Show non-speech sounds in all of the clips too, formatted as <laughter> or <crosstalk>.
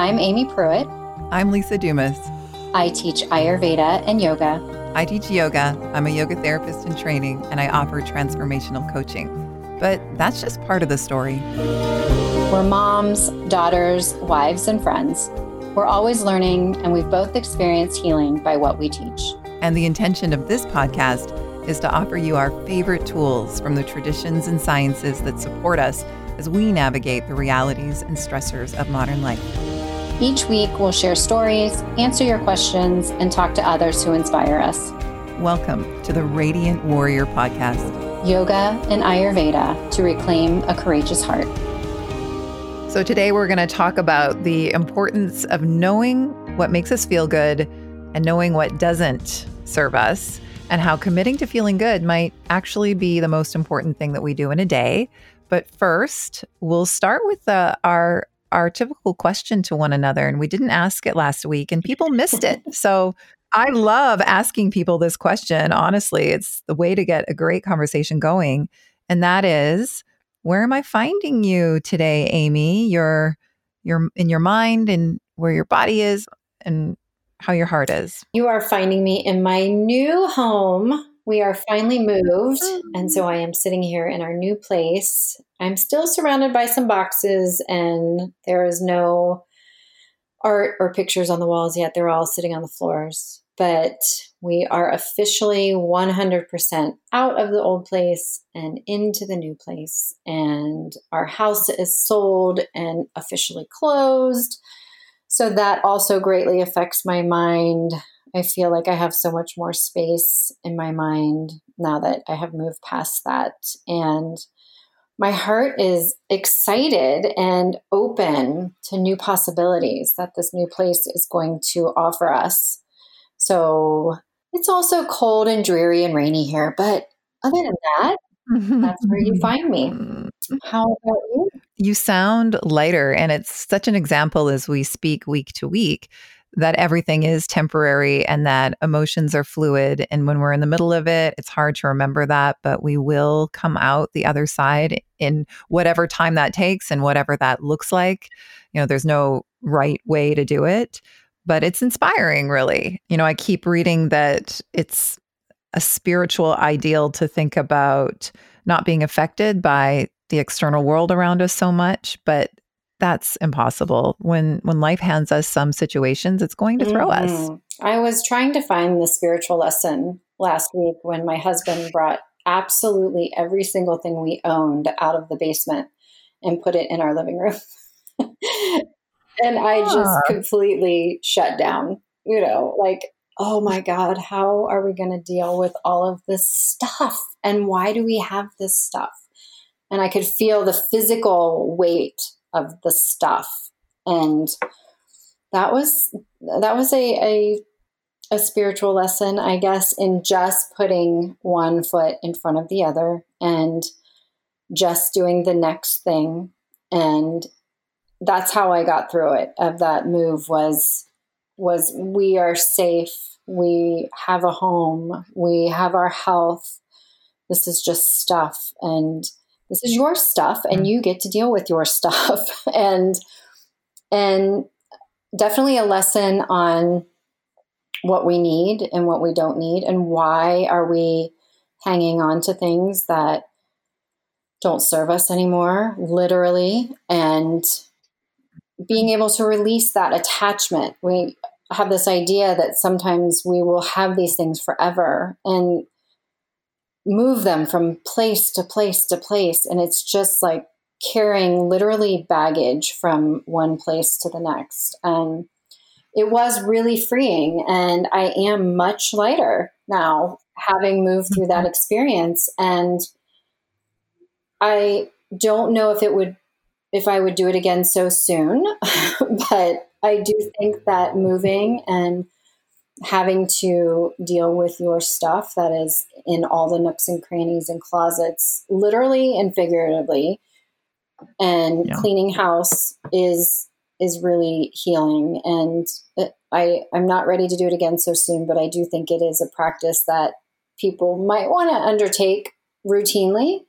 I'm Amy Pruitt. I'm Lisa Dumas. I teach Ayurveda and yoga. I teach yoga. I'm a yoga therapist in training, and I offer transformational coaching. But that's just part of the story. We're moms, daughters, wives, and friends. We're always learning, and we've both experienced healing by what we teach. And the intention of this podcast is to offer you our favorite tools from the traditions and sciences that support us as we navigate the realities and stressors of modern life. Each week, we'll share stories, answer your questions, and talk to others who inspire us. Welcome to the Radiant Warrior Podcast Yoga and Ayurveda to reclaim a courageous heart. So, today we're going to talk about the importance of knowing what makes us feel good and knowing what doesn't serve us, and how committing to feeling good might actually be the most important thing that we do in a day. But first, we'll start with uh, our our typical question to one another, and we didn't ask it last week, and people missed it. <laughs> So I love asking people this question. Honestly, it's the way to get a great conversation going, and that is, where am I finding you today, Amy? You're you're in your mind and where your body is, and how your heart is. You are finding me in my new home we are finally moved, and so I am sitting here in our new place. I'm still surrounded by some boxes, and there is no art or pictures on the walls yet. They're all sitting on the floors. But we are officially 100% out of the old place and into the new place. And our house is sold and officially closed. So that also greatly affects my mind I feel like I have so much more space in my mind now that I have moved past that. And my heart is excited and open to new possibilities that this new place is going to offer us. So it's also cold and dreary and rainy here, but other than that, that's where you find me. <laughs> How about you? You sound lighter, and it's such an example as we speak week to week that everything is temporary and that emotions are fluid. And when we're in the middle of it, it's hard to remember that, but we will come out the other side in whatever time that takes and whatever that looks like. You know, there's no right way to do it, but it's inspiring, really. You know, I keep reading that it's a spiritual ideal to think about not being affected by the external world around us so much, but that's impossible. When when life hands us some situations, it's going to throw mm-hmm. us. I was trying to find the spiritual lesson last week when my husband brought absolutely every single thing we owned out of the basement and put it in our living room. <laughs> and I just ah. completely shut down, you know, like oh my God, how are we going to deal with all of this stuff? And why do we have this stuff? And I could feel the physical weight of the stuff. And that was that was a, a a spiritual lesson i guess in just putting one foot in front of the other and just doing the next thing. And that's how i got through it of that move was was we are safe. We have a home. We have our health. This is just stuff. And this is your stuff and mm. you get to deal with your stuff. <laughs> And and definitely a lesson on what we need and what we don't need and why are we hanging on to things that don't serve us anymore literally. And being able to release that attachment. We have this idea that sometimes we will have these things forever. And move them from place to place to place. And it's just like carrying literally baggage from one place to the next. And it was really freeing. And I am much lighter now, having moved through that mm-hmm. experience. And I don't know if it would, if I would do it again so soon, <laughs> but I do think that moving and having to deal with your stuff that is in all the nooks and crannies and closets, literally and figuratively, and yeah. cleaning house is is really healing. And I I'm not ready to do it again so soon, but I do think it is a practice that people might want to undertake routinely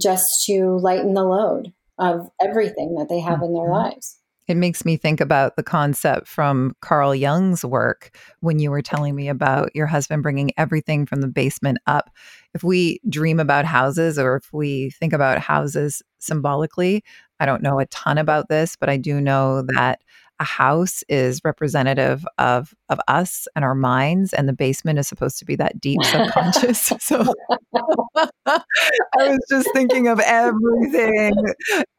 just to lighten the load of everything that they have mm-hmm. in their lives. It makes me think about the concept from Carl Jung's work when you were telling me about your husband bringing everything from the basement up. If we dream about houses or if we think about houses symbolically, I don't know a ton about this, but I do know that a house is representative of of us and our minds and the basement is supposed to be that deep subconscious. <laughs> So <laughs> i was just thinking of everything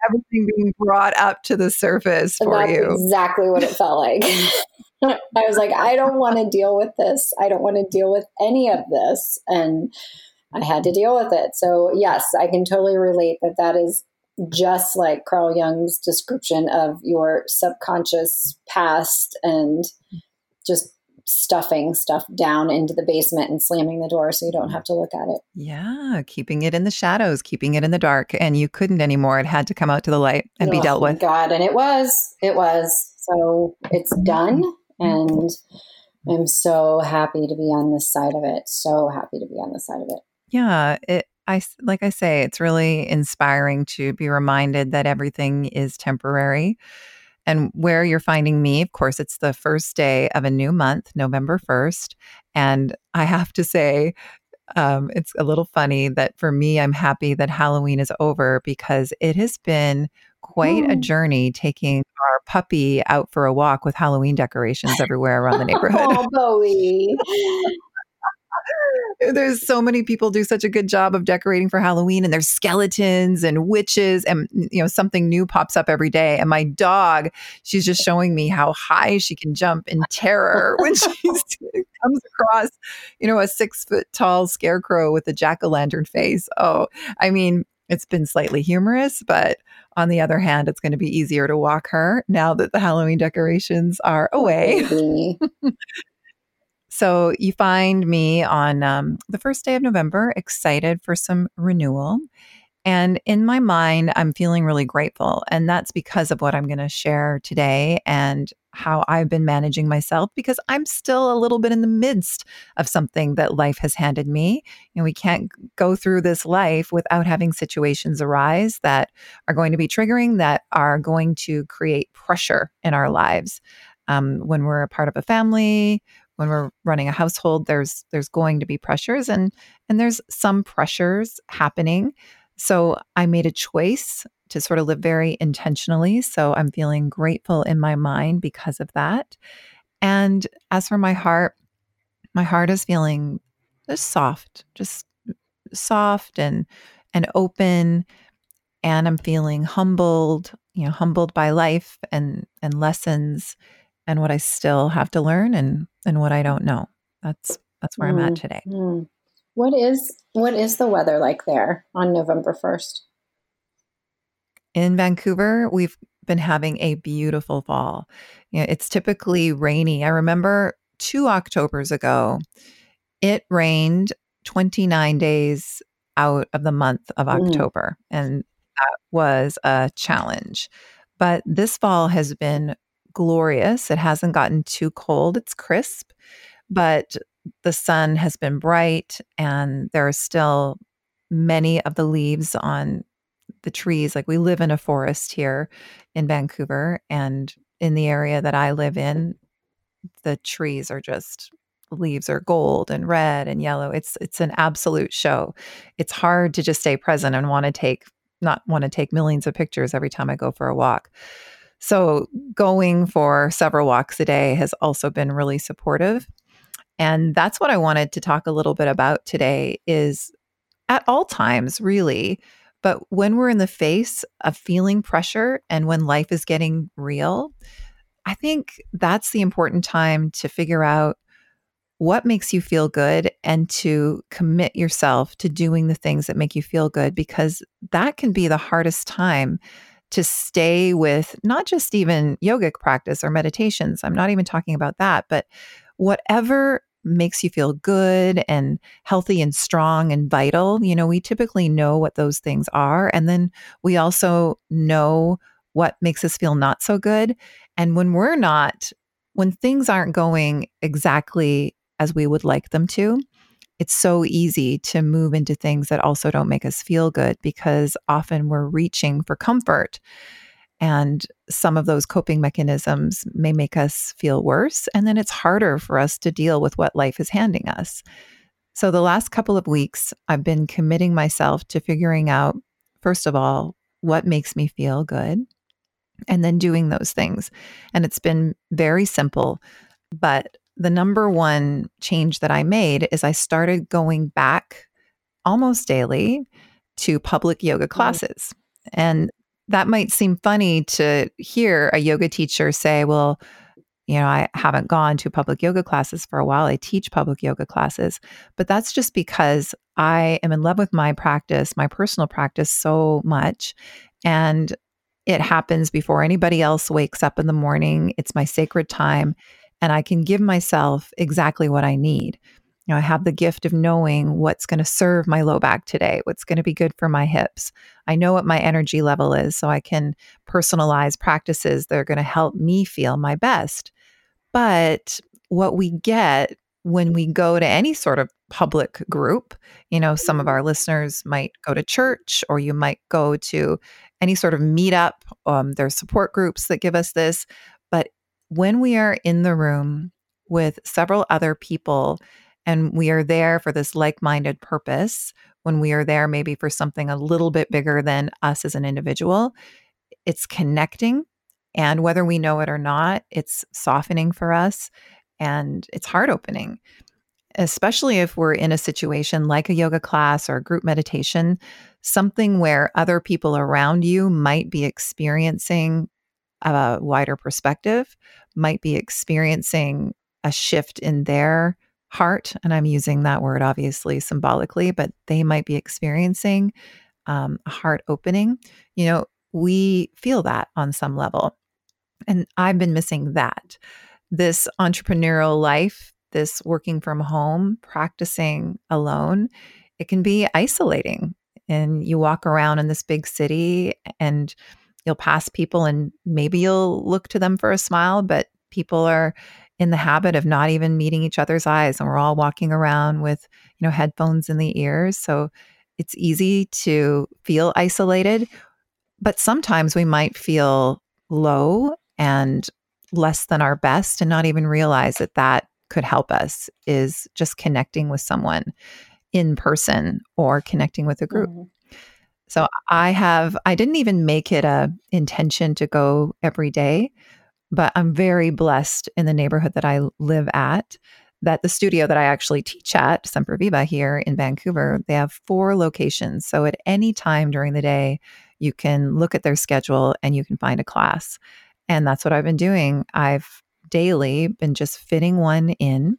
everything being brought up to the surface for That's you. exactly what it felt like. <laughs> I was like i don't want to deal with this. I don't want to deal with any of this. And i had to deal with it. So yes i can totally relate that that is just like Carl Jung's description of your subconscious past and just stuffing stuff down into the basement and slamming the door so you don't have to look at it. Yeah, keeping it in the shadows, keeping it in the dark. And you couldn't anymore. It had to come out to the light and oh, be dealt with. God, and it was. It was. So it's done. And I'm so happy to be on this side of it. So happy to be on this side of it. Yeah, it I like I say, it's really inspiring to be reminded that everything is temporary. And where you're finding me, of course, it's the first day of a new month, November 1st. And I have to say, um, it's a little funny that for me, I'm happy that Halloween is over because it has been quite a journey taking our puppy out for a walk with Halloween decorations everywhere around the <laughs> neighborhood. oh, Bowie. <laughs> <laughs> <laughs> there's so many people do such a good job of decorating for Halloween and there's skeletons and witches and mm, you know something new pops up every day. And my dog she's just showing me how high she can jump in terror when <laughs> she <laughs> comes across you know a 6 foot tall scarecrow with a jack-o'-lantern face. Oh I mean it's been slightly humorous but on the other hand it's going to be easier to walk her now that the Halloween decorations are oh, away So you find me on um, the first day of November, excited for some renewal. And in my mind, I'm feeling really grateful. And that's because of what I'm going to share today and how I've been managing myself because I'm still a little bit in the midst of something that life has handed me. Know, we can't go through this life without having situations arise that are going to be triggering, that are going to create pressure in our lives. Um, when we're a part of a family, when we're running a household there's there's going to be pressures and and there's some pressures happening. So i made a choice to sort of live very intentionally so i'm feeling grateful in my mind because of that. And as for my heart my heart is feeling just soft just soft and and open and i'm feeling humbled you know humbled by life and and lessons and what I still have to learn and and what I don't know. That's that's where mm, I'm at mm, today. Mm. What is what is the weather like there on November 1st? In Vancouver, we've been having a beautiful fall. You know, it's typically rainy. I remember 2 Octobers ago, it rained 29 days out of the month of mm. October and that was a challenge. But this fall has been glorious. It hasn't gotten too cold. It's crisp, but the sun has been bright and there are still many of the leaves on the trees. Like we live in a forest here in Vancouver and in the area that I live in, the trees are just leaves are gold and red and yellow. It's it's an absolute show. It's hard to just stay present and want to take not want to take millions of pictures every time I go for a walk. So, going for several walks a day has also been really supportive. And that's what I wanted to talk a little bit about today is at all times really, but when we're in the face of feeling pressure and when life is getting real, I think that's the important time to figure out what makes you feel good and to commit yourself to doing the things that make you feel good because that can be the hardest time to stay with not just even yogic practice or meditations. I'm not even talking about that, but whatever makes you feel good and healthy and strong and vital. You know, we typically know what those things are. And then we also know what makes us feel not so good. And when we're not, when things aren't going exactly as we would like them to, it's so easy to move into things that also don't make us feel good because often we're reaching for comfort. And some of those coping mechanisms may make us feel worse. And then it's harder for us to deal with what life is handing us. So, the last couple of weeks, I've been committing myself to figuring out, first of all, what makes me feel good, and then doing those things. And it's been very simple. But the number one change that I made is I started going back almost daily to public yoga classes. And that might seem funny to hear a yoga teacher say, well, you know, I haven't gone to public yoga classes for a while. I teach public yoga classes, but that's just because I am in love with my practice, my personal practice so much. And it happens before anybody else wakes up in the morning. It's my sacred time, and I can give myself exactly what I need. You know, I have the gift of knowing what's going to serve my low back today, what's going to be good for my hips. I know what my energy level is, so I can personalize practices that are going to help me feel my best. But what we get when we go to any sort of public group, you know, some of our listeners might go to church or you might go to any sort of meetup. Um, there's support groups that give us this. When we are in the room with several other people, and we are there for this like minded purpose, when we are there maybe for something a little bit bigger than us as an individual, it's connecting. And whether we know it or not, it's softening for us and it's heart opening, especially if we're in a situation like a yoga class or a group meditation, something where other people around you might be experiencing a wider perspective, might be experiencing a shift in their heart, and I'm using that word obviously symbolically, but they might be experiencing um, a heart opening. You know, we feel that on some level. And I've been missing that. This entrepreneurial life, this working from home, practicing alone, it can be isolating. And you walk around in this big city and you'll pass people and maybe you'll look to them for a smile, but people are in the habit of not even meeting each other's eyes and we're all walking around with you know headphones in the ears so it's easy to feel isolated but sometimes we might feel low and less than our best and not even realize that that could help us is just connecting with someone in person or connecting with a group mm-hmm. So i have i didn't even make it a intention to go every day but I'm very blessed in the neighborhood that I live at that the studio that I actually teach at, Semperviva here in Vancouver, they have four locations. So at any time during the day, you can look at their schedule and you can find a class. And that's what I've been doing. I've daily been just fitting one in.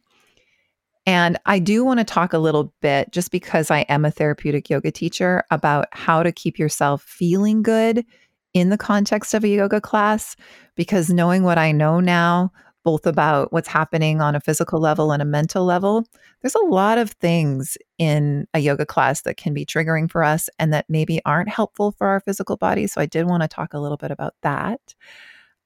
And I do want to talk a little bit, just because I am a therapeutic yoga teacher, about how to keep yourself feeling good in the context of a yoga class because knowing what I know now, both about what's happening on a physical level and a mental level, there's a lot of things in a yoga class that can be triggering for us and that maybe aren't helpful for our physical body. So I did want to talk a little bit about that.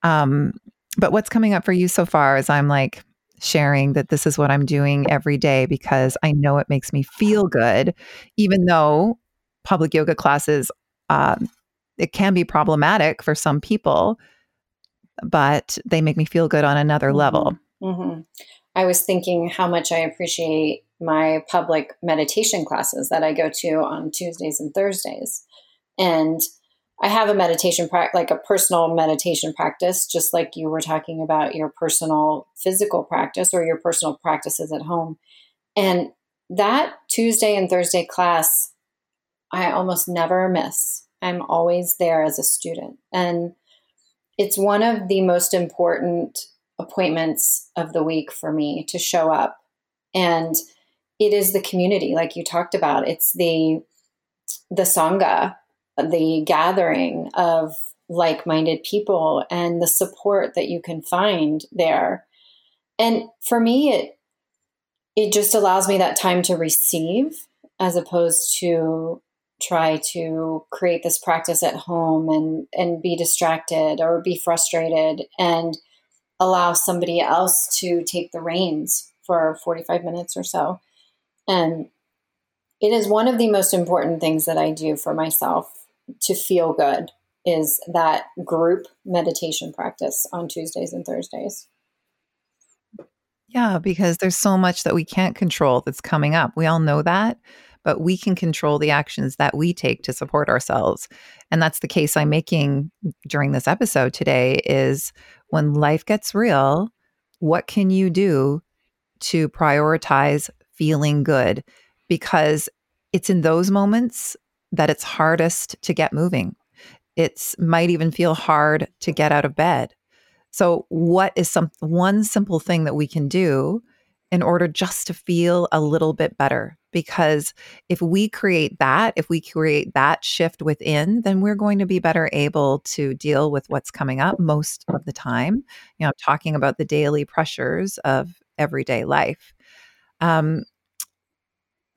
Um, but what's coming up for you so far is I'm like sharing that this is what I'm doing every day because I know it makes me feel good, even though public yoga classes um, it can be problematic for some people, but they make me feel good on another mm-hmm. level. Mm-hmm. I was thinking how much I appreciate my public meditation classes that I go to on Tuesdays and Thursdays. And I have a meditation practice, like a personal meditation practice, just like you were talking about your personal physical practice or your personal practices at home. And that Tuesday and Thursday class, I almost never miss. I'm always there as a student. And it's one of the most important appointments of the week for me to show up. And it is the community, like you talked about. It's the the sangha, the gathering of like-minded people and the support that you can find there. And for me, it it just allows me that time to receive as opposed to try to create this practice at home and and be distracted or be frustrated and allow somebody else to take the reins for 45 minutes or so and it is one of the most important things that I do for myself to feel good is that group meditation practice on Tuesdays and Thursdays. Yeah, because there's so much that we can't control that's coming up. We all know that, but we can control the actions that we take to support ourselves. And that's the case I'm making during this episode today is when life gets real, what can you do to prioritize feeling good? Because it's in those moments that it's hardest to get moving. It might even feel hard to get out of bed. So, what is some one simple thing that we can do in order just to feel a little bit better? Because if we create that, if we create that shift within, then we're going to be better able to deal with what's coming up most of the time. You know, talking about the daily pressures of everyday life. Um,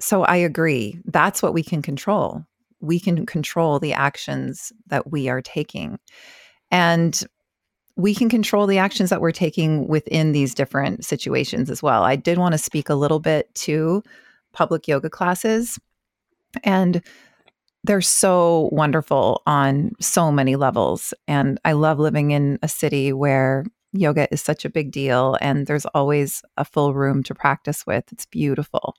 so I agree. That's what we can control. We can control the actions that we are taking. And we can control the actions that we're taking within these different situations as well. I did want to speak a little bit to public yoga classes, and they're so wonderful on so many levels. And I love living in a city where yoga is such a big deal and there's always a full room to practice with. It's beautiful.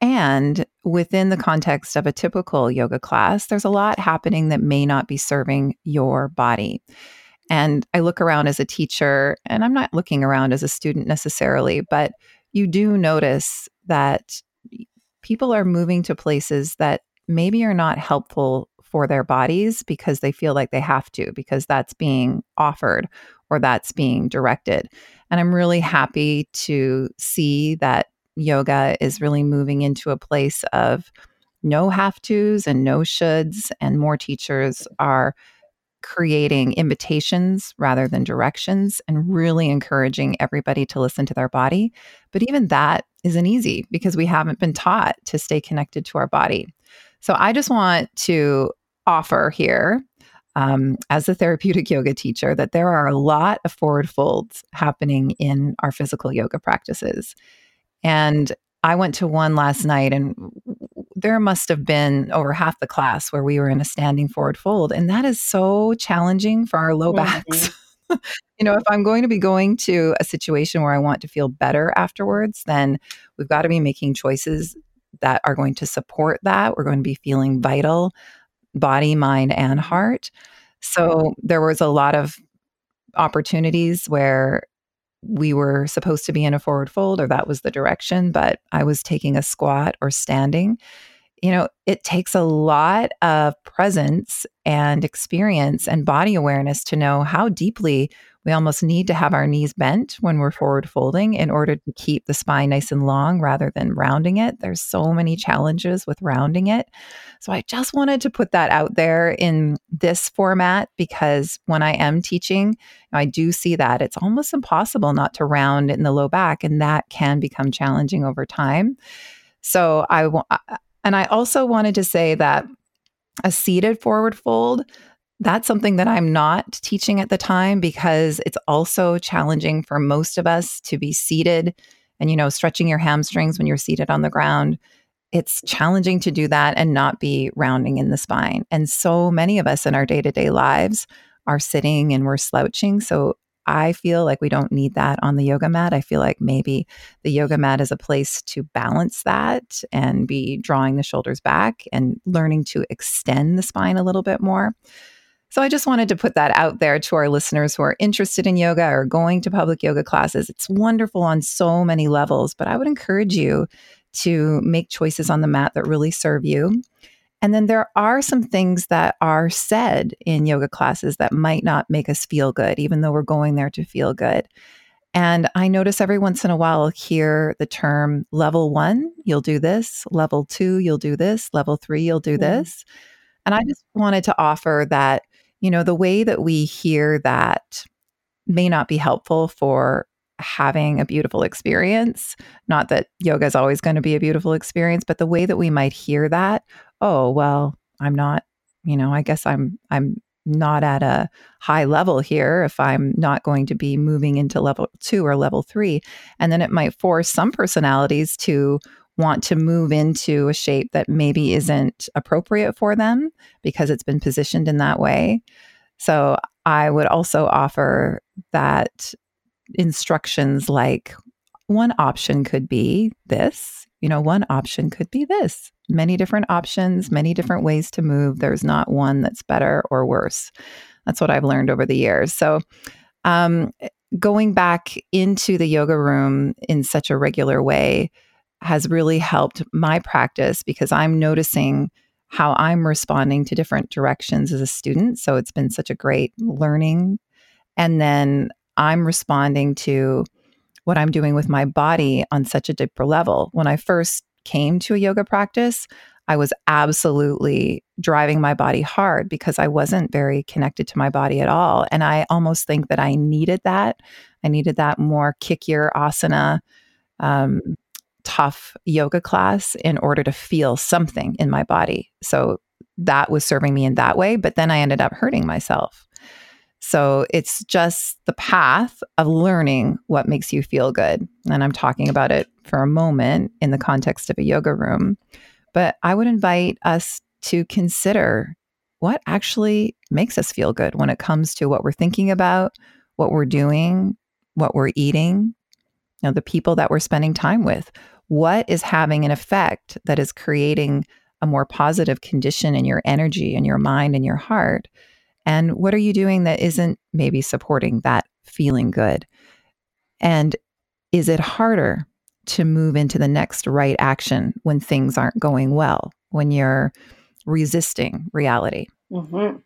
And within the mm. context of a typical yoga class, there's a lot happening that may not be serving your body. And I look around as a teacher, and I'm not looking around as a student necessarily, but you do notice that people are moving to places that maybe are not helpful for their bodies because they feel like they have to, because that's being offered or that's being directed. And I'm really happy to see that yoga is really moving into a place of no have tos and no shoulds, and more teachers are creating invitations rather than directions and really encouraging everybody to listen to their body. But even that isn't easy because we haven't been taught to stay connected to our body. So I just want to offer here, um, as a therapeutic <laughs> yoga teacher, that there are a lot of forward folds happening in our physical yoga practices. And I went to one last night and there must have been over half the class where we were in a standing forward fold. And that is so challenging for our low backs. Mm-hmm. <laughs> you know, if I'm going to be going to a situation where I want to feel better afterwards, then we've got to be making choices that are going to support that. We're going to be feeling vital, body, mind, and heart. So there was a lot of opportunities where we were supposed to be in a forward fold or that was the direction, but I was taking a squat or standing. You know, it takes a lot of presence and experience and body awareness to know how deeply we almost need to have our knees bent when we're forward folding in order to keep the spine nice and long rather than rounding it. There's so many challenges with rounding it. So I just wanted to put that out there in this format because when I am teaching, I do see that it's almost impossible not to round in the low back, and that can become challenging over time. So I want, and I also wanted to say that a seated forward fold that's something that I'm not teaching at the time because it's also challenging for most of us to be seated and, you know, stretching your hamstrings when you're seated on the ground. It's challenging to do that and not be rounding in the spine. And so many of us in our day to day lives are sitting and we're slouching. So I feel like we don't need that on the yoga mat. I feel like maybe the yoga mat is a place to balance that and be drawing the shoulders back and learning to extend the spine a little bit more. So I just wanted to put that out there to our listeners who are interested in yoga or going to public yoga classes. It's wonderful on so many levels, but I would encourage you to make choices on the mat that really serve you. And then there are some things that are said in yoga classes that might not make us feel good, even though we're going there to feel good. And I notice every once in a while I'll hear the term level one, you'll do this, level two, you'll do this, level three, you'll do mm-hmm. this. And I just wanted to offer that you know, the way that we hear that may not be helpful for having a beautiful experience. Not that yoga is always going to be a beautiful experience, but the way that we might hear that, oh, well, I'm not, you know, I guess I'm I'm not at a high level here if I'm not going to be moving into level 2 or level 3. And then it might force some personalities to want to move into a shape that maybe isn't appropriate for them because it's been positioned in that way. So I would also offer that instructions like one option could be this, you know, one option could be this. Many different options, many different ways to move. There's not one that's better or worse. That's what I've learned over the years. So, um, going back into the yoga room in such a regular way has really helped my practice because I'm noticing how I'm responding to different directions as a student. So it's been such a great learning. And then I'm responding to what I'm doing with my body on such a deeper level. When I first came to a yoga practice, I was absolutely driving my body hard because I wasn't very connected to my body at all. And I almost think that I needed that. I needed that more kickier asana um, tough yoga class in order to feel something in my body. So that was serving me in that way. But then I ended up hurting myself. So it's just the path of learning what makes you feel good. And I'm talking about it for a moment in the context of a yoga room. But I would invite us to consider what actually makes us feel good when it comes to what we're thinking about, what we're doing, what we're eating, you know, the people that we're spending time with. What is having an effect that is creating a more positive condition in your energy and your mind and your heart? And what are you doing that isn't maybe supporting that feeling good? And is it harder to move into the next right action when things aren't going well, when you're resisting reality? Mm-hmm.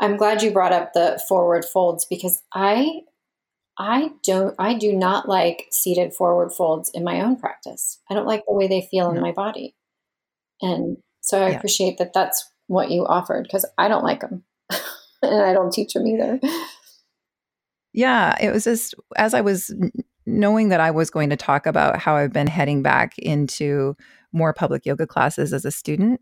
I'm glad you brought up the forward folds because I I don't I do not like seated forward folds in my own practice. I don't like the way they feel in my body. And so I yeah. appreciate that that's what you offered because I don't like them. <laughs> and I don't teach them either. Yeah, it was just as I was knowing that I was going to talk about how I've been heading back into more public yoga classes as a student.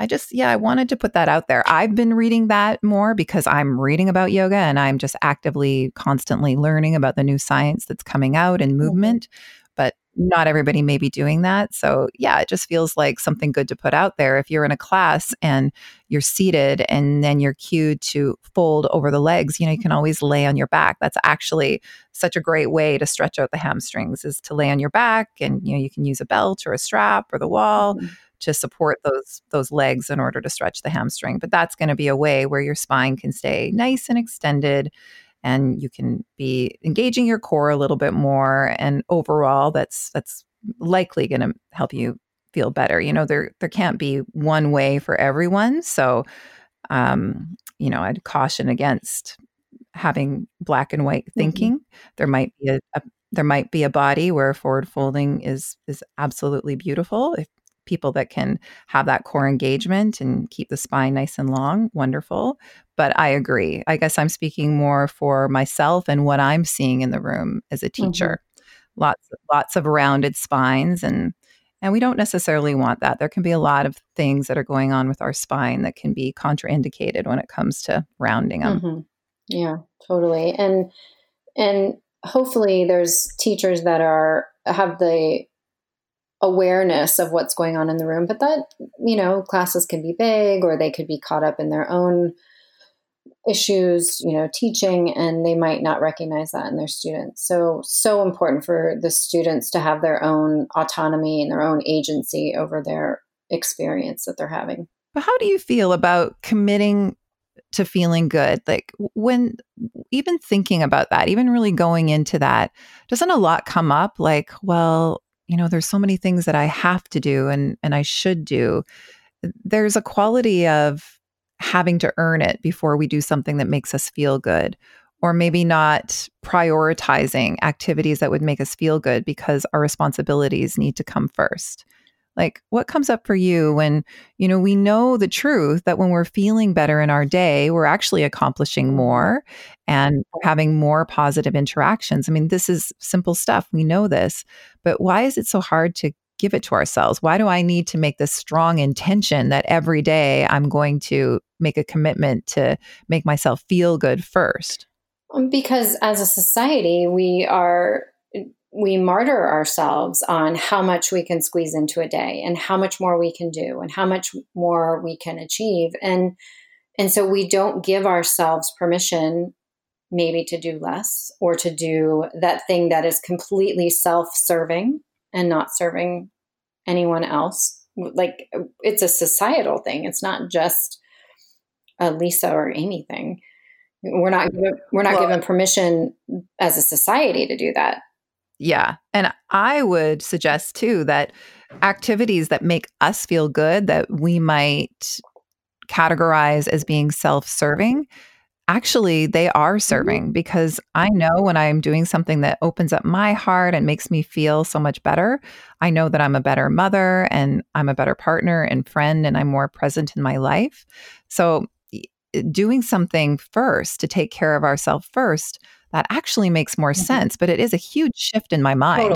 I just, yeah, I wanted to put that out there. I've been reading that more because I'm reading about yoga and I'm just actively, constantly learning about the new science that's coming out and mm-hmm. movement. Mm-hmm. Not everybody may be doing that. So, yeah, it just feels like something good to put out there. If you're in a class and you're seated and then you're cued to fold over the legs, you know, you can always lay on your back. That's actually such a great way to stretch out the hamstrings is to lay on your back and, you know, you can use a belt or a strap or the wall. Mm-hmm to support those those legs in order to stretch the hamstring. But that's going to be a way where your spine can stay nice and extended and you can be engaging your core a little bit more and overall that's that's likely going to help you feel better. You know, there there can't be one way for everyone. So um, you know, I'd caution against having black and white mm-hmm. thinking. Mm-hmm. There might be a, a, there might be a body where forward folding is is absolutely beautiful. If people that can have that core engagement and keep the spine nice and long, wonderful. But I agree. I guess I'm speaking more for myself and what I'm seeing in the room as a teacher. Mm-hmm. Lots lots of rounded spines and and we don't necessarily want that. There can be a lot of things that are going on with our spine that can be contraindicated when it comes to rounding them. Mm-hmm. Yeah, totally. And and hopefully there's teachers that are have the awareness of what's going on in the room. But that, you know, classes can be big or they could be caught up in their own issues, you know, teaching, and they might not recognize that in their students. So, so important for the students to have their own autonomy and their own agency over their experience that they're having. But how do you feel about committing to feeling good? Like when even thinking about that, even really going into that, doesn't a lot come up like, well, you know there's so many things that i have to do and and i should do. There's a quality of having to earn it before we do something that makes us feel good or maybe not prioritizing activities that would make us feel good because our responsibilities need to come first like what comes up for you when you know we know the truth that when we're feeling better in our day we're actually accomplishing more and having more positive interactions. I mean this is simple stuff. We know this but why is it so hard to give it to ourselves? Why do i need to make this strong intention that every day i'm going to make a commitment to make myself feel good first? Um, because as a society we are we martyr ourselves on how much we can squeeze into a day and how much more we can do and how much more we can achieve and And so we don't give ourselves permission maybe to do less or to do that thing that is completely self serving and not serving anyone else. Like it's a societal thing, it's not just a Lisa or Amy thing. We're not we're not well, given permission as a society to do that. Yeah. And I would suggest too that activities that make us feel good that we might categorize as being self-serving actually they are mm-hmm. serving because I know when I'm doing something that opens up my heart and makes me feel so much better, I know that I'm a better mother and I'm a better partner and friend and I'm more present in my life. So doing something first to take care of ourselves first, that actually makes more mm-hmm. sense, but it is a huge shift in my mind.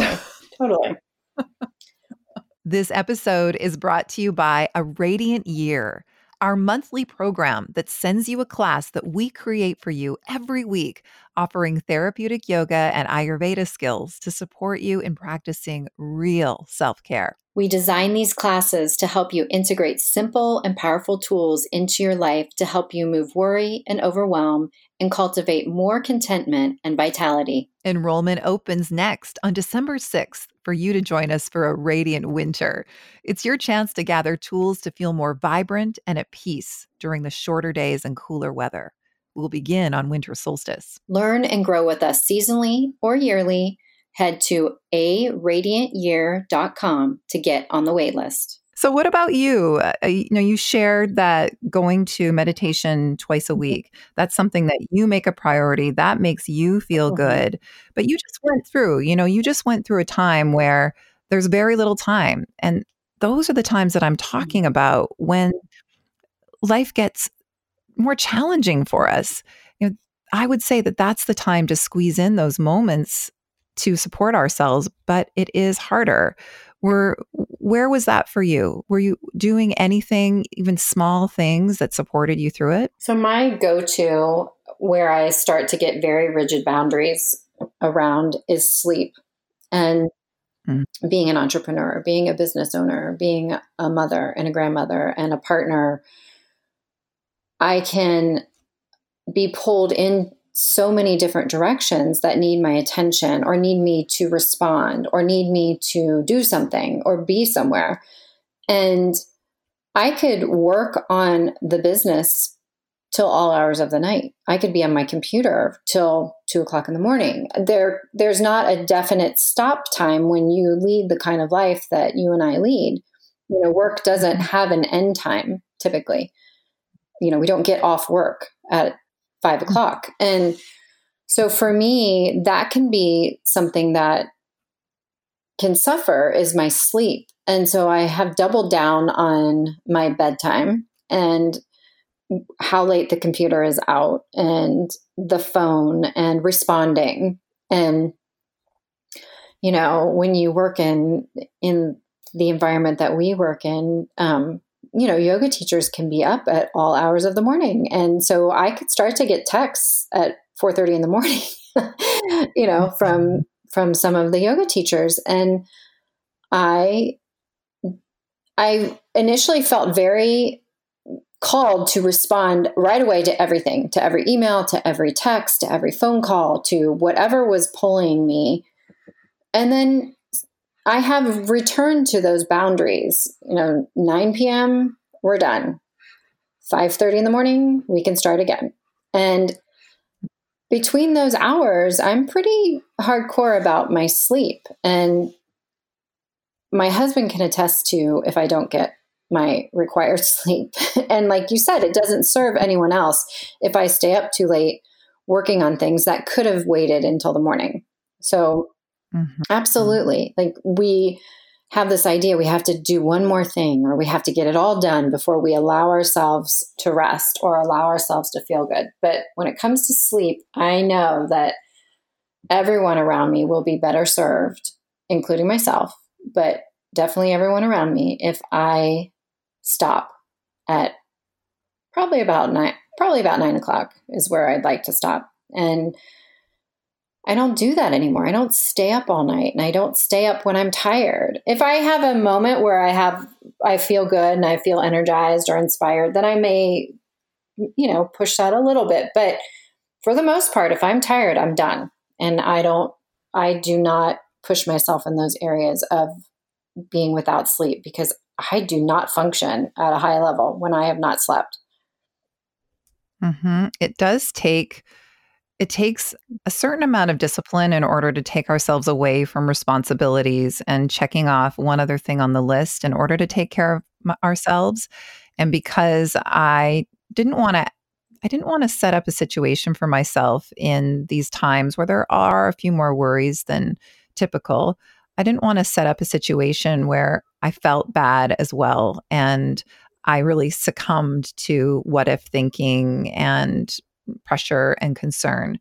Totally. totally. <laughs> this episode is brought to you by A Radiant Year our monthly program that sends you a class that we create for you every week, offering therapeutic yoga and Ayurveda skills to support you in practicing real self care. We design these classes to help you integrate simple and powerful tools into your life to help you move worry and overwhelm and cultivate more contentment and vitality. Enrollment opens next on December 6th for you to join us for a radiant winter. It's your chance to gather tools to feel more vibrant and at peace during the shorter days and cooler weather. We'll begin on winter solstice. Learn and grow with us seasonally or yearly. Head to a aradiantyear.com to get on the waitlist. So, what about you? Uh, you know, you shared that going to meditation twice a mm-hmm. week, that's something that you make a priority. That makes you feel mm-hmm. good. But you just went through, you know, you just went through a time where there's very little time. And those are the times that I'm mm-hmm. talking about when life gets more challenging for us. You know, I would say that that's the time to squeeze in those moments to support ourselves, but it is harder. Were where was that for you? Were you doing anything, even small things that supported you through it? So my go-to where I start to get very rigid boundaries around is sleep and mm. being an entrepreneur, being a business owner, being a mother and a grandmother and a partner. I can be pulled in so many different directions that need my attention or need me to respond or need me to do something or be somewhere. And I could work on the business till all hours of the night. I could be on my computer till two o'clock in the morning. There, there's not a definite stop time when you lead the kind of life that you and I lead. You know, work doesn't have an end time typically. You know, we don't get off work at five mm-hmm. o'clock. And so for me, that can be something that can suffer is my sleep. And so I have doubled down on my bedtime and how late the computer is out and the phone and responding. And, you know, when you work in, in the environment that we work in, um, you know, yoga teachers can be up at all hours of the morning. And so I could start to get texts at 4:30 in the morning, <laughs> you know, from from some of the yoga teachers and I I initially felt very called to respond right away to everything, to every email, to every text, to every phone call, to whatever was pulling me. And then I have returned to those boundaries. You know, 9 p.m., we're done. 5:30 in the morning, we can start again. And between those hours, I'm pretty hardcore about my sleep. And my husband can attest to if I don't get my required <laughs> sleep. and like you said, it doesn't serve anyone else if I stay up too late working on things that could have waited until the morning. So Mm-hmm. Absolutely. Like we have this idea we have to do one more thing or we have to get it all done before we allow ourselves to rest or allow ourselves to feel good. But when it comes to sleep, I know that everyone around me will be better served, including myself, but definitely everyone around me if I stop at probably about nine probably about nine o'clock is where I'd like to stop. And I don't do that anymore. I don't stay up all night and I don't stay up when I'm tired. If I have a moment where I have I feel good and I feel energized or inspired, then I may you know, push that a little bit. But for the most part, if I'm tired, I'm done. And I don't, I do not push myself in those areas of being without sleep because I do not function at a high level when I have not slept. Mm-hmm. It does take it takes a certain amount of discipline in order to take ourselves away from responsibilities and checking off one other thing on the list in order to take care of ourselves. And because I didn't want to I didn't want to set up a situation for myself in these times where there are a few more worries than typical. I didn't want to set up a situation where I felt bad as well. And I really succumbed to what if thinking and pressure and concern.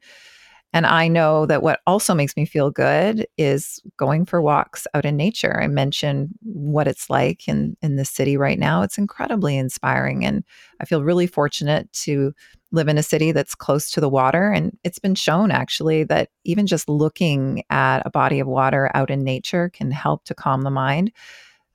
And I know that what also makes me feel good is going for walks out in nature. I mentioned what it's like in, in the city right now. It's incredibly inspiring. And I feel really fortunate to live in a city that's close to the water. And it's been shown actually that even just looking at a body of water out in nature can help to calm the mind.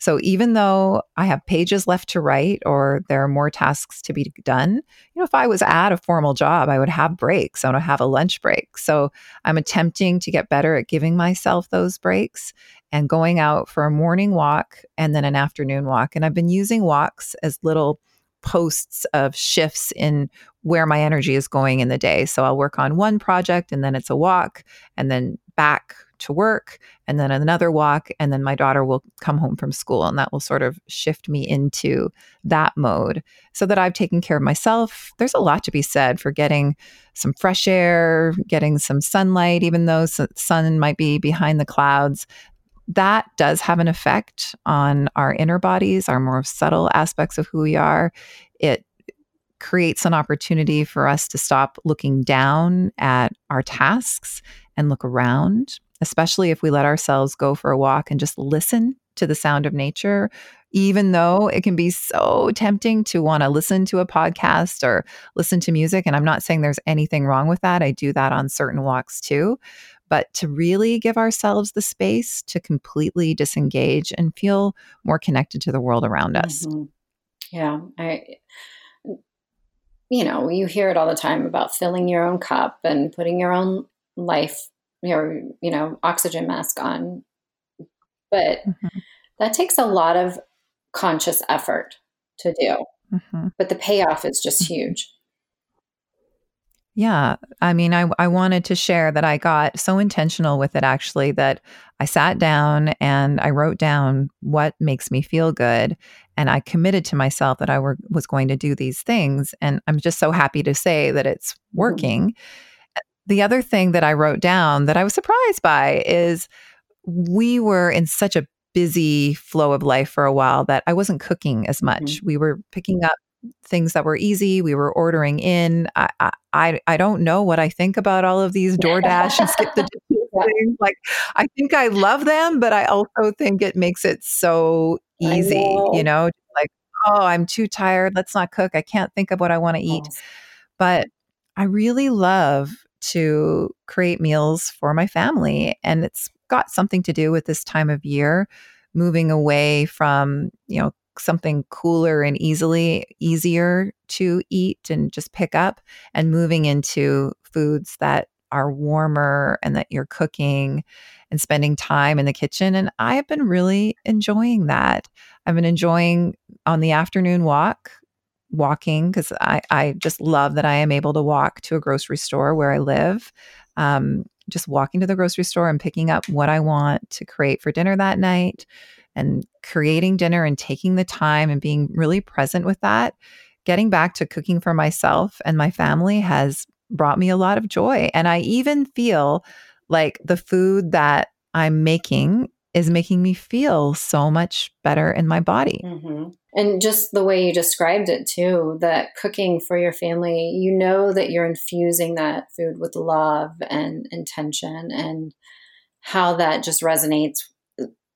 So even though I have pages left to write or there are more tasks to be done, you know, if I was at a formal job, I would have breaks. I would have a lunch break. So I'm attempting to get better at giving myself those breaks and going out for a morning walk and then an afternoon walk. And I've been using walks as little posts of shifts in where my energy is going in the day. So I'll work on one project and then it's a walk and then back to work and then another walk and then my daughter will come home from school and that will sort of shift me into that mode so that I've taken care of myself. There's a lot to be said for getting some fresh air, getting some sunlight even though the sun might be behind the clouds that does have an effect on our inner bodies, our more subtle aspects of who we are. It creates an opportunity for us to stop looking down at our tasks and look around, especially if we let ourselves go for a walk and just listen to the sound of nature. Even though it can be so tempting to want to listen to a podcast or listen to music. And I'm not saying there's anything wrong with that. I do that on certain walks too but to really give ourselves the space to completely disengage and feel more connected to the world around us. Mm-hmm. Yeah, I you know, you hear it all the time about filling your own cup and putting your own life your you know, oxygen mask on. But mm-hmm. that takes a lot of conscious effort to do. Mm-hmm. But the payoff is just mm-hmm. huge. Yeah. I mean, I, I wanted to share that I got so intentional with it actually that I sat down and I wrote down what makes me feel good. And I committed to myself that I were, was going to do these things. And I'm just so happy to say that it's mm-hmm. working. Mm-hmm. The other thing that I wrote down that I was surprised by is we were in such a busy flow of life for a while that I wasn't cooking as much. Mm-hmm. We were picking up things that were easy. We were ordering in. I, I, I don't know what I think about all of these <laughs> DoorDash and skip the things. Like, I think I love them, but I also think it makes it so easy, know. you know, like, oh, I'm too tired. Let's not cook. I can't think of what I want to eat. But I really love to create meals for my family. And it's got something to do with this time of year, moving away from, you know, something cooler and easily easier to eat and just pick up and moving into foods that are warmer and that you're cooking and spending time in the kitchen and I have been really enjoying that. I've been enjoying on the afternoon walk walking because I, I just love that I am able to walk to a grocery store where I live. Um, just walking to the grocery store and picking up what I want to create for dinner that night and creating dinner and taking the time and being really present with that, getting back to cooking for myself and my family has brought me a lot of joy. And I even feel like the food that I'm making is making me feel so much better in my body. Mm-hmm. And just the way you described it, too, that cooking for your family, you know that you're infusing that food with love and intention, and how that just resonates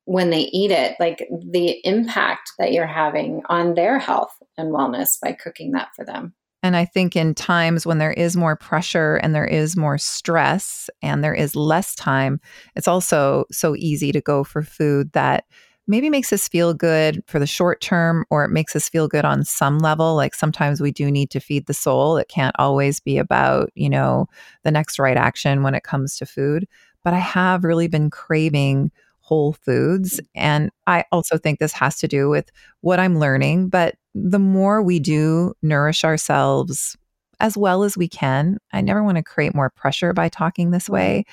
when they eat it, like the impact that you're having on their health and wellness by cooking that for them. And I think in times when there is more pressure and there is more stress and there is less time, it's also so easy to go for food that maybe makes us feel good for the short term or it makes us feel good on some level. Like sometimes we do need to feed the soul. It can't always be about you know the next right action when it comes to food. But i have really been craving whole foods and i also think this has to do with what i'm learning. But the more we do nourish ourselves as well as we can i never want to create more pressure by talking this way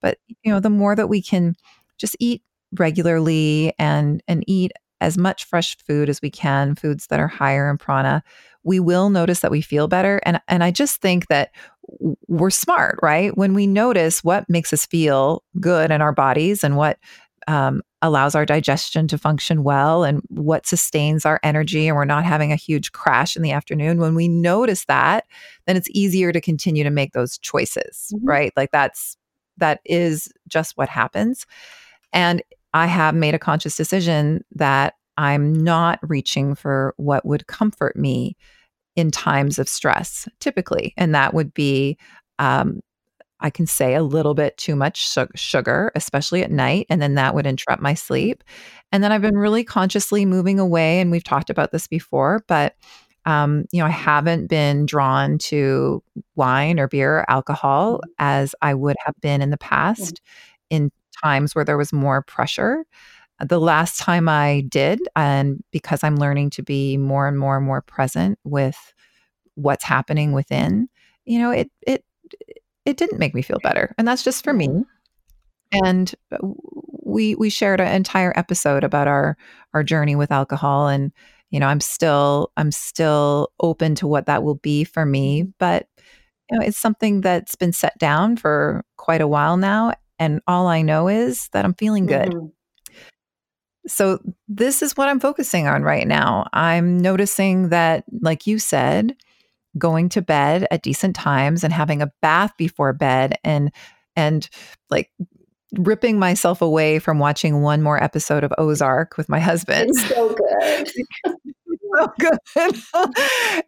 but you know the more that we can just eat regularly and and eat as much fresh food as we can, foods that are higher in prana, we will notice that we feel better. And and I just think that we're smart, right? When we notice what makes us feel good in our bodies and what um, allows our digestion to function well and what sustains our energy, and we're not having a huge crash in the afternoon. When we notice that, then it's easier to continue to make those choices, mm-hmm. right? Like that's that is just what happens. And I have made a conscious decision that I'm not reaching for what would comfort me in times of stress, typically. And that would be, um, I can say a little bit too much sugar, especially at night. And then that would interrupt my sleep. And then I've been really consciously moving away. And we've talked about this before, but um, you know, I haven't been drawn to wine or beer or alcohol mm-hmm. as I would have been in the past. Mm-hmm. In times where there was more pressure. The last time I did, and because I'm learning to be more and more and more present with what's happening within, you know, it it it didn't make me feel better, and that's just for me. And uh, we we shared an entire episode about our our journey with alcohol, and you know, I'm still I'm still open to what that will be for me, but you know, it's something that's been set down for quite a while now and all I know is that I'm feeling good. Mm-hmm. So, this is what I'm focusing on right now. I'm noticing that, like you said, going to bed at decent times and having a bath before bed and, and like ripping myself away from watching one more episode of Ozark with my husband. It's so good. <laughs> so <laughs> good.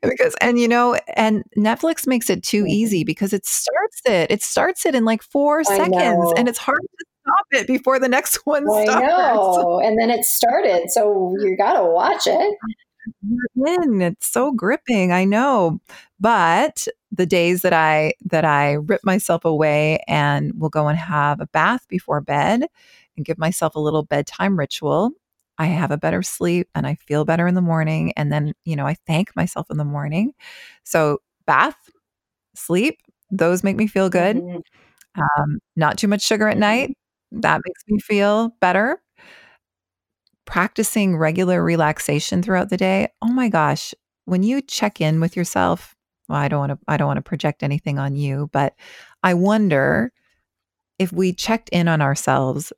because and you know, and Netflix makes it too mm-hmm. easy because it starts it. It starts it in like four I seconds know. and it's hard to stop it before the next <laughs> one I starts. know. And then it started. So you gotta watch it. In. It's so gripping. I know. But the days that I that I rip myself away and will go and have a bath before bed and give myself a little bedtime ritual, I have a better sleep and I feel better in the morning. And then, you know, I thank myself in the morning. So, bath, sleep, those make me feel good. Mm-hmm. Um, not too much sugar at night. Mm-hmm. That makes me feel better. Practicing regular relaxation throughout the day. Oh my gosh, when you check in with yourself, well, I don't want to I don't want to project anything on you, but I wonder if we checked in on ourselves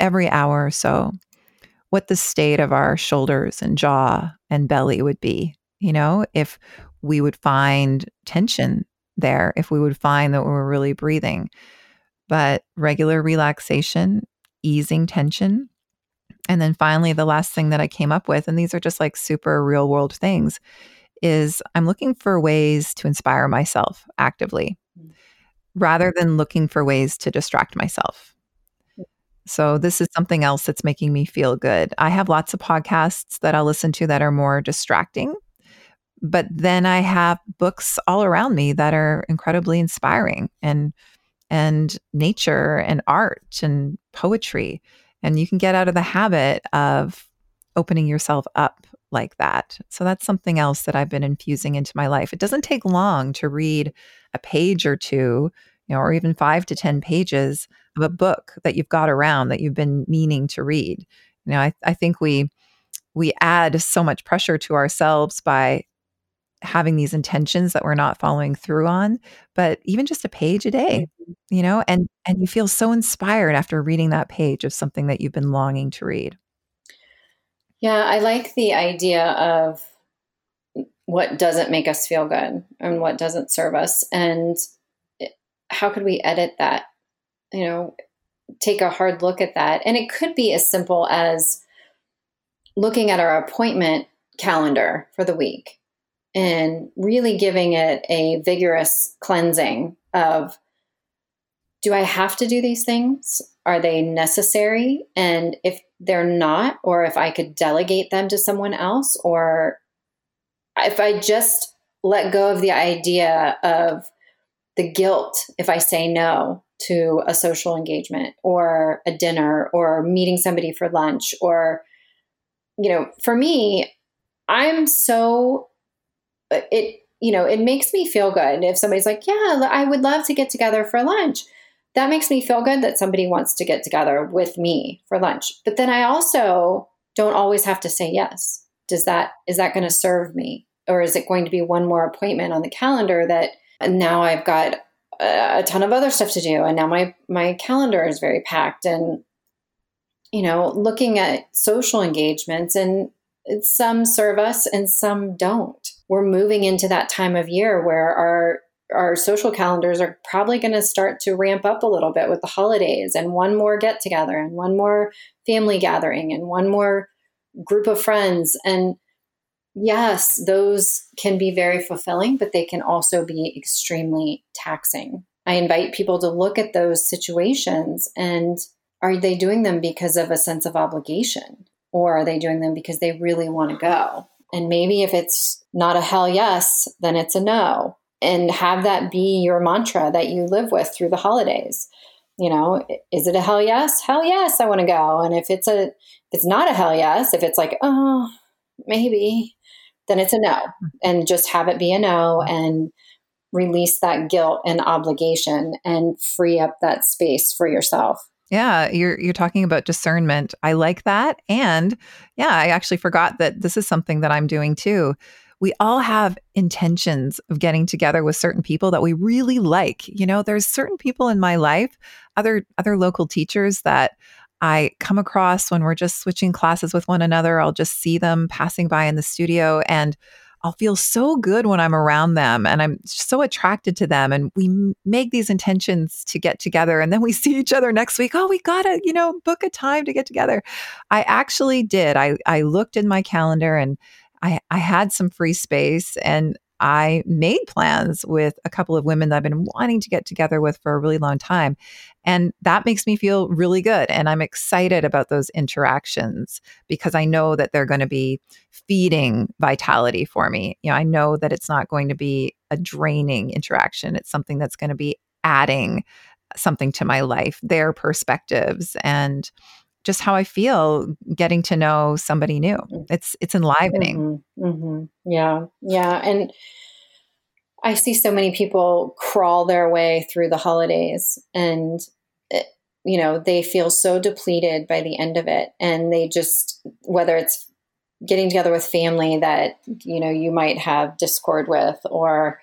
every hour or so what the state of our shoulders and jaw and belly would be. You know, if we would find tension there, if we would find that we were really breathing. But regular relaxation, easing tension. And then finally, the last thing that I came up with, and these are just like super real world things, is I'm looking for ways to inspire myself actively mm. rather than looking for ways to distract myself. So this is something else that's making me feel good. I have lots of podcasts that I'll listen to that are more distracting. But then I have books all around me that are incredibly inspiring and and nature and art and poetry. And you can get out of the habit of opening yourself up like that. So that's something else that I've been infusing into my life. It doesn't take long to read a page or two, you know, or even 5 to 10 pages of a book that you've got around that you've been meaning to read. You know, I, I think we we add so much pressure to ourselves by having these intentions that we're not following through on but even just a page a day mm-hmm. you know and and you feel so inspired after reading that page of something that you've been longing to read yeah i like the idea of what doesn't make us feel good and what doesn't serve us and how could we edit that you know, take a hard look at that. And it could be as simple as looking at our appointment calendar for the week and really giving it a vigorous cleansing of do I have to do these things? Are they necessary? And if they're not, or if I could delegate them to someone else, or if I just let go of the idea of the guilt if I say no to a social engagement or a dinner or meeting somebody for lunch, or, you know, for me, I'm so, it, you know, it makes me feel good if somebody's like, yeah, I would love to get together for lunch that makes me feel good that somebody wants to get together with me for lunch. But then I also don't always have to say yes. Does that is that going to serve me or is it going to be one more appointment on the calendar that uh, now I've got a ton of other stuff to do and now my my calendar is very packed and you know, looking at social engagements and some serve us and some don't. We're moving into that time of year where our our social calendars are probably going to start to ramp up a little bit with the holidays and one more get together and one more family gathering and one more group of friends and yes those can be very fulfilling but they can also be extremely taxing i invite people to look at those situations and are they doing them because of a sense of obligation or are they doing them because they really want to go and maybe if it's not a hell yes then it's a no and have that be your mantra that you live with through the holidays. You know, is it a hell yes? Hell yes, I want to go. And if it's a if it's not a hell yes, if it's like, oh, maybe, then it's a no. Hmm. And just have it be a no hmm. and release that guilt and obligation and free up that space for yourself. Yeah, you're you're talking about discernment. I like that. And yeah, I actually forgot that this is something that I'm doing too we all have intentions of getting together with certain people that we really like. You know, there's certain people in my life, other other local teachers that I come across when we're just switching classes with one another. I'll just see them passing by in the studio and I'll feel so good when I'm around them and I'm so attracted to them. And we make these intentions to get together. And then we <laughs> see each other next week. Oh, we got to, you know, book a time to get together. I actually did. I, I looked in my calendar and I, I had some free space and I made plans with a couple of women that I've been wanting to get together with for a really long time. And that makes me feel really good. And I'm excited about those interactions because I know that they're going to be feeding vitality for me. You know, I know that it's not going to be a draining interaction, it's something that's going to be adding something to my life, their perspectives. And just how I feel getting to know somebody new. Mm. It's it's enlivening. Mm-hmm, mm-hmm. Yeah, yeah, and I see so many people crawl their way through the holidays, and it, eh, you know they feel so depleted by the end of it, and they just whether it's getting together with family that you know you might have discord with, or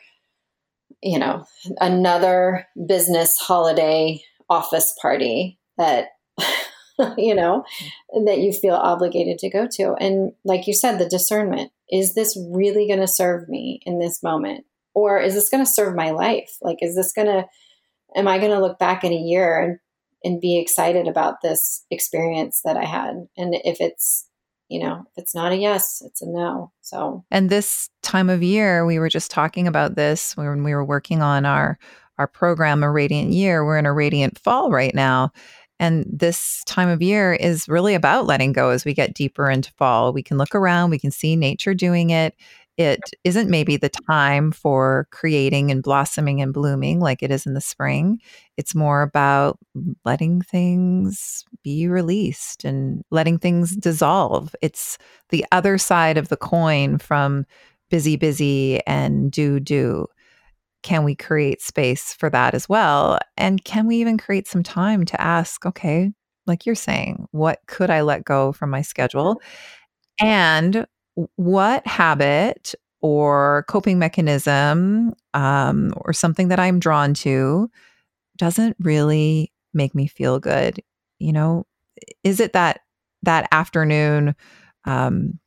you know another business holiday office party that <laughs> you know, mm. that you feel obligated to go to. And like you said, the discernment is this really going to serve me in this moment? Or is this going to serve my life? Like, is this going to, am I going to look back in a year and, and be excited about this experience that I had? And if it's, you know, if it's not a yes, it's a no. So, and this time of year, we were just talking about this when we were working on our our program, a radiant year. We're in a radiant fall right now. And this time of year is really about letting go as we get deeper into fall. We can look around, we can see nature doing it. It isn't maybe the time for creating and blossoming and blooming like it is in the spring. It's more about letting things be released and letting things dissolve. It's the other side of the coin from busy, busy and do, do can we create space for that as well? And can we even create some time to ask, okay, like you're saying, what could I let go from my schedule? And what habit or coping mechanism um, or something that I'm drawn to doesn't really make me feel good? You know, is it that that afternoon um,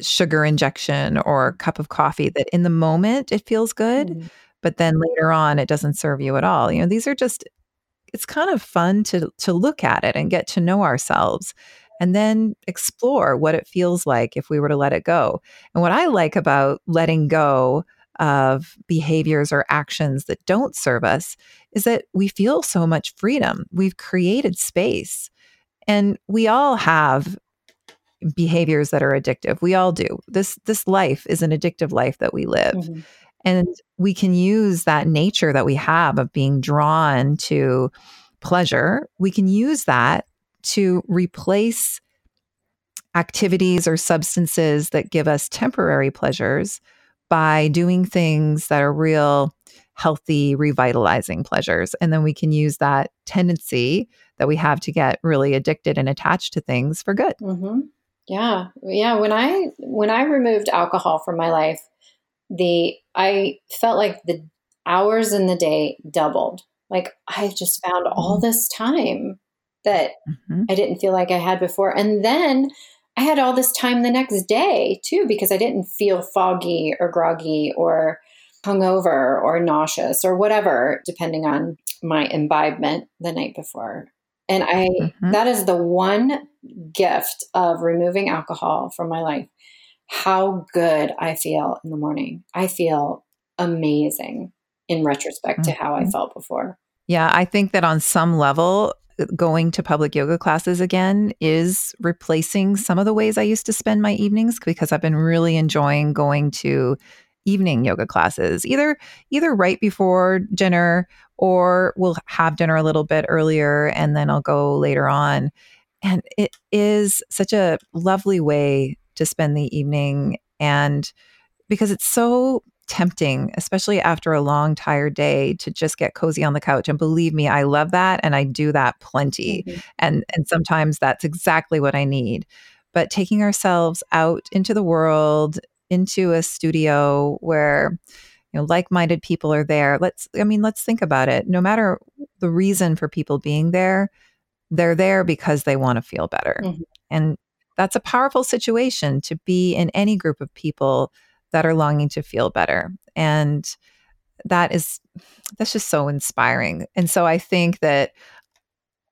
sugar injection or cup of coffee that in the moment it feels good, mm-hmm. but then later on it doesn't serve you at all. You know, these are just it's kind of fun to to look at it and get to know ourselves and then explore what it feels like if we were to let it go. And what I like about letting go of behaviors or actions that don't serve us is that we feel so much freedom. We've created space. And we all have behaviors that are addictive. We all do. This this life is an addictive life that we live. Mm-hmm. And we can use that nature that we have of being drawn to pleasure. We can use that to replace activities or substances that give us temporary pleasures by doing things that are real healthy, revitalizing pleasures. And then we can use that tendency that we have to get really addicted and attached to things for good. Mm-hmm. Yeah. Yeah. When I, when I removed alcohol from my life, the, I felt like the hours in the day doubled. Like I just found all mm-hmm. this time that mm-hmm. I didn't feel like I had before. And then I had all this time the next day too, because I didn't feel foggy or groggy or hungover or nauseous or whatever, depending on my imbibement the night before. And I, mm-hmm. that is the one gift of removing alcohol from my life. How good I feel in the morning. I feel amazing in retrospect mm-hmm. to how I mm-hmm. felt before. Yeah, I think that on some level, going to public yoga classes again is replacing some of the ways I used to spend my evenings because I've been really enjoying going to evening yoga classes either either right before dinner or we'll have dinner a little bit earlier and then I'll go later on and it is such a lovely way to spend the evening and because it's so tempting, especially after a long, tired day, to just get cozy on the couch. And believe me, I love that. And I do that plenty. Mm-hmm. And, and sometimes that's exactly what I need. But taking ourselves out into the world, into a studio where, you know, like-minded people are there. Let's, I mean, let's think about it. No matter the reason for people being there, they're there because they want to feel better. Mm-hmm. And that's a powerful situation to be in any group of people that are longing to feel better. And that is that's just so inspiring. And so I think that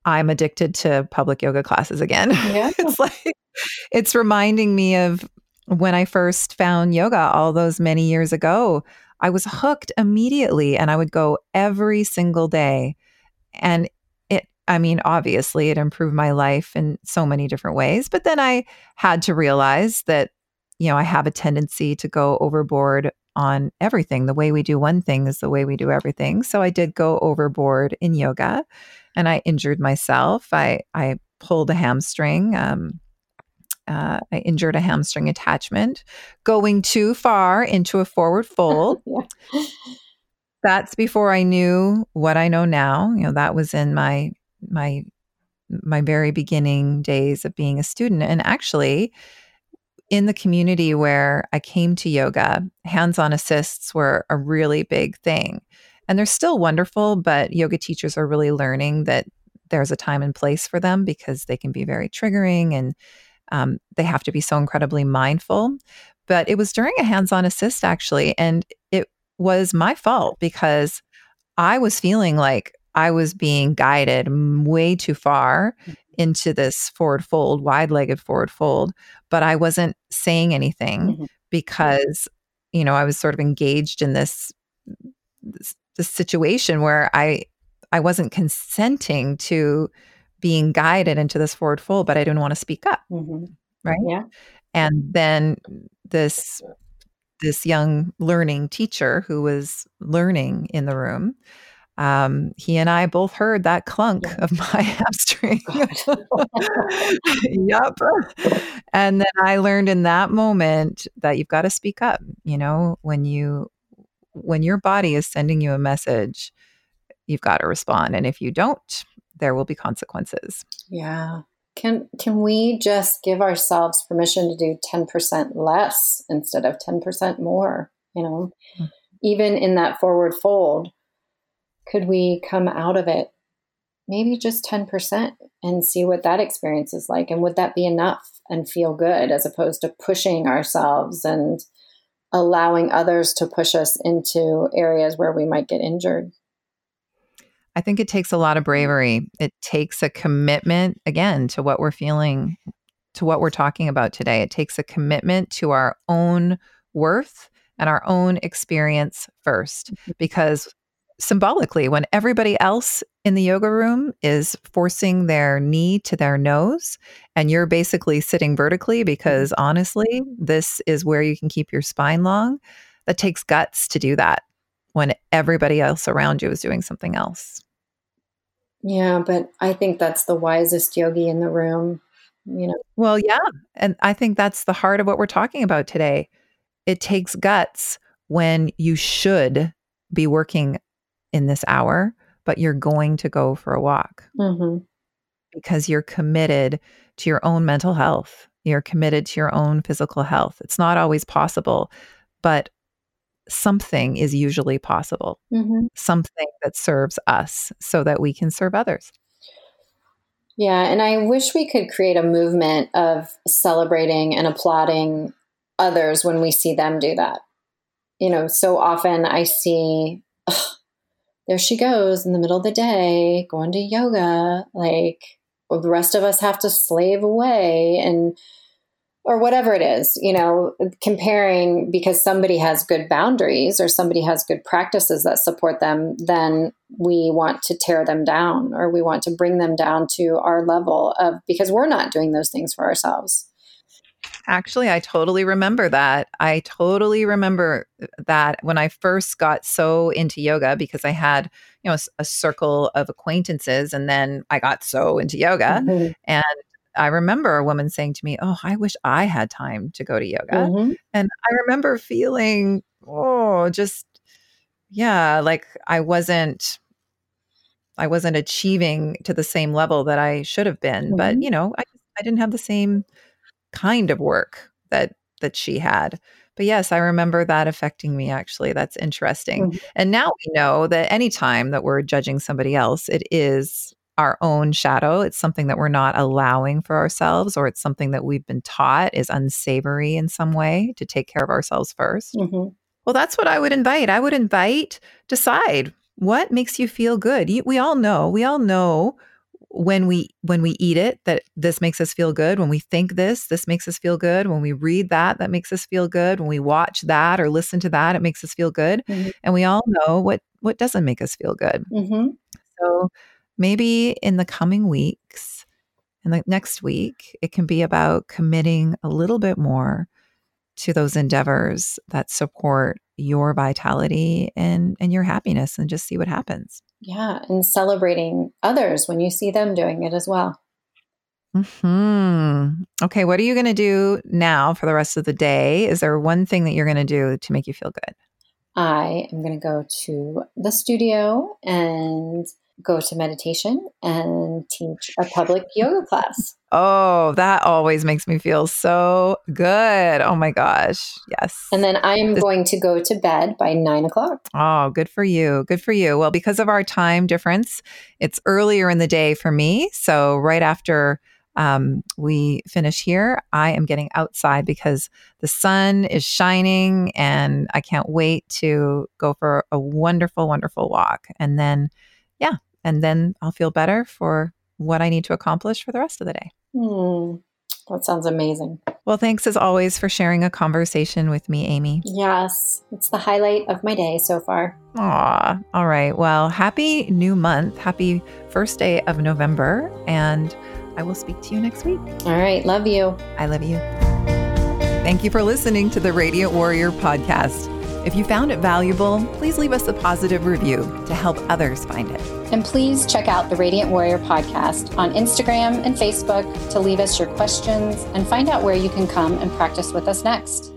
I'm addicted to public yoga classes again. Yeah. <laughs> it's like it's reminding me of when I first found yoga all those many years ago. I was hooked immediately and I would go every single day. And I mean, obviously, it improved my life in so many different ways. But then I had to realize that you know, I have a tendency to go overboard on everything. The way we do one thing is the way we do everything. So I did go overboard in yoga and I injured myself. I, I pulled a hamstring. Um, uh, I injured a hamstring attachment going too far into a forward fold. <laughs> That's before I knew what I know now. You know, that was in my my my very beginning days of being a student. And actually, in the community where I came to yoga, hands on assists were a really big thing. And they're still wonderful, but yoga teachers are really learning that there's a time and place for them because they can be very triggering and um, they have to be so incredibly mindful. But it was during a hands on assist, actually. And it was my fault because I was feeling like I was being guided way too far mm into this forward fold, wide legged forward fold, but I wasn't saying anything mm-hmm. because, you know, I was sort of engaged in this, this, this situation where I I wasn't consenting to being guided into this forward fold, but I didn't want to speak up. Mm-hmm. Right. Yeah. And then this this young learning teacher who was learning in the room um, he and I both heard that clunk yeah. of my <laughs> hamstring. yep. And then I learned in that moment that you've got to speak up. You know, when you when your body is sending you a message, you've got to respond. And if you don't, there will be consequences. Yeah. Can can we just give ourselves permission to do 10% less instead of 10% more? You know, mm-hmm. even in that forward fold, could we come out of it maybe just 10% and see what that experience is like? And would that be enough and feel good as opposed to pushing ourselves and allowing others to push us into areas where we might get injured? I think it takes a lot of bravery. It takes a commitment, again, to what we're feeling, to what we're talking about today. It takes a commitment to our own worth and our own experience first. Mm-hmm. Because symbolically, when everybody else in the yoga room is forcing their knee to their nose, and you're basically sitting vertically because mm-hmm. honestly, this is where you can keep your spine long, that takes guts to do that when everybody else around you is doing something else. Yeah, but I think that's the wisest yogi in the room, you know. Well, yeah. And I think that's the heart of what we're talking about today. It takes guts when you should be working in this hour, but you're going to go for a walk mm-hmm. because you're committed to your own mental health. You're committed to your own physical health. It's not always possible, but something is usually possible, mm-hmm. something that serves us so that we can serve others. Yeah, and I wish we could create a movement of celebrating and applauding others when we see them do that. You know, so often I see, there she goes in the middle of the day going to yoga. Like, the rest of us have to slave away and or whatever it is, you know, comparing because somebody has good boundaries or somebody has good practices that support them, then we want to tear them down or we want to bring them down to our level of because we're not doing those things for ourselves. Actually, I totally remember that. I totally remember that when I first got so into yoga because I had, you know, a, a circle of acquaintances and then I got so into yoga mm-hmm. and I remember a woman saying to me, Oh, I wish I had time to go to yoga. Mm-hmm. And I remember feeling, oh, just, yeah, like I wasn't. I wasn't achieving to the same level that I should have been, mm-hmm. but you know, I I didn't have the same kind of work that that she had. But yes, I remember that affecting me actually. That's interesting. Mm-hmm. And now we know that anytime that we're judging somebody else, it is our own shadow. It's something that we're not allowing for ourselves, or it's something that we've been taught is unsavory in some way to take care of ourselves 1st mm-hmm. Well, that's what I would invite. I would invite decide what makes you feel good. You, we all know. We all know when we when we eat it that this makes us feel good when we think this this makes us feel good when we read that that makes us feel good when we watch that or listen to that it makes us feel good mm-hmm. and we all know what what doesn't make us feel good mm-hmm. so maybe in the coming weeks and the next week, it can be about committing a little bit more to those endeavors that support your vitality and, and your happiness and just see what happens. Yeah. And celebrating others when you see them doing it as well. Hmm. Okay. What are you going to do now for the rest of the day? Is there one thing that you're going to do to make you feel good? I am going to go to the studio and go to meditation and teach a public yoga class. Oh, that always makes me feel so good. Oh my gosh. Yes. And then I'm this- going to go to bed by nine o'clock. Oh, good for you. Good for you. Well, because of our time difference, it's earlier in the day for me. So, right after um, we finish here, I am getting outside because the sun is shining and I can't wait to go for a wonderful, wonderful walk. And then yeah. And then I'll feel better for what I need to accomplish for the rest of the day. Mm, that sounds amazing. Well, thanks as always for sharing a conversation with me, Amy. Yes, it's the highlight of my day so far. Aw, all right. Well, happy new month. Happy first day of November. And I will speak to you next week. All right. Love you. I love you. Thank you for listening to the Radiant Warrior podcast. If you found it valuable, please leave us a positive review to help others find it. And please check out the Radiant Warrior podcast on Instagram and Facebook to leave us your questions and find out where you can come and practice with us next.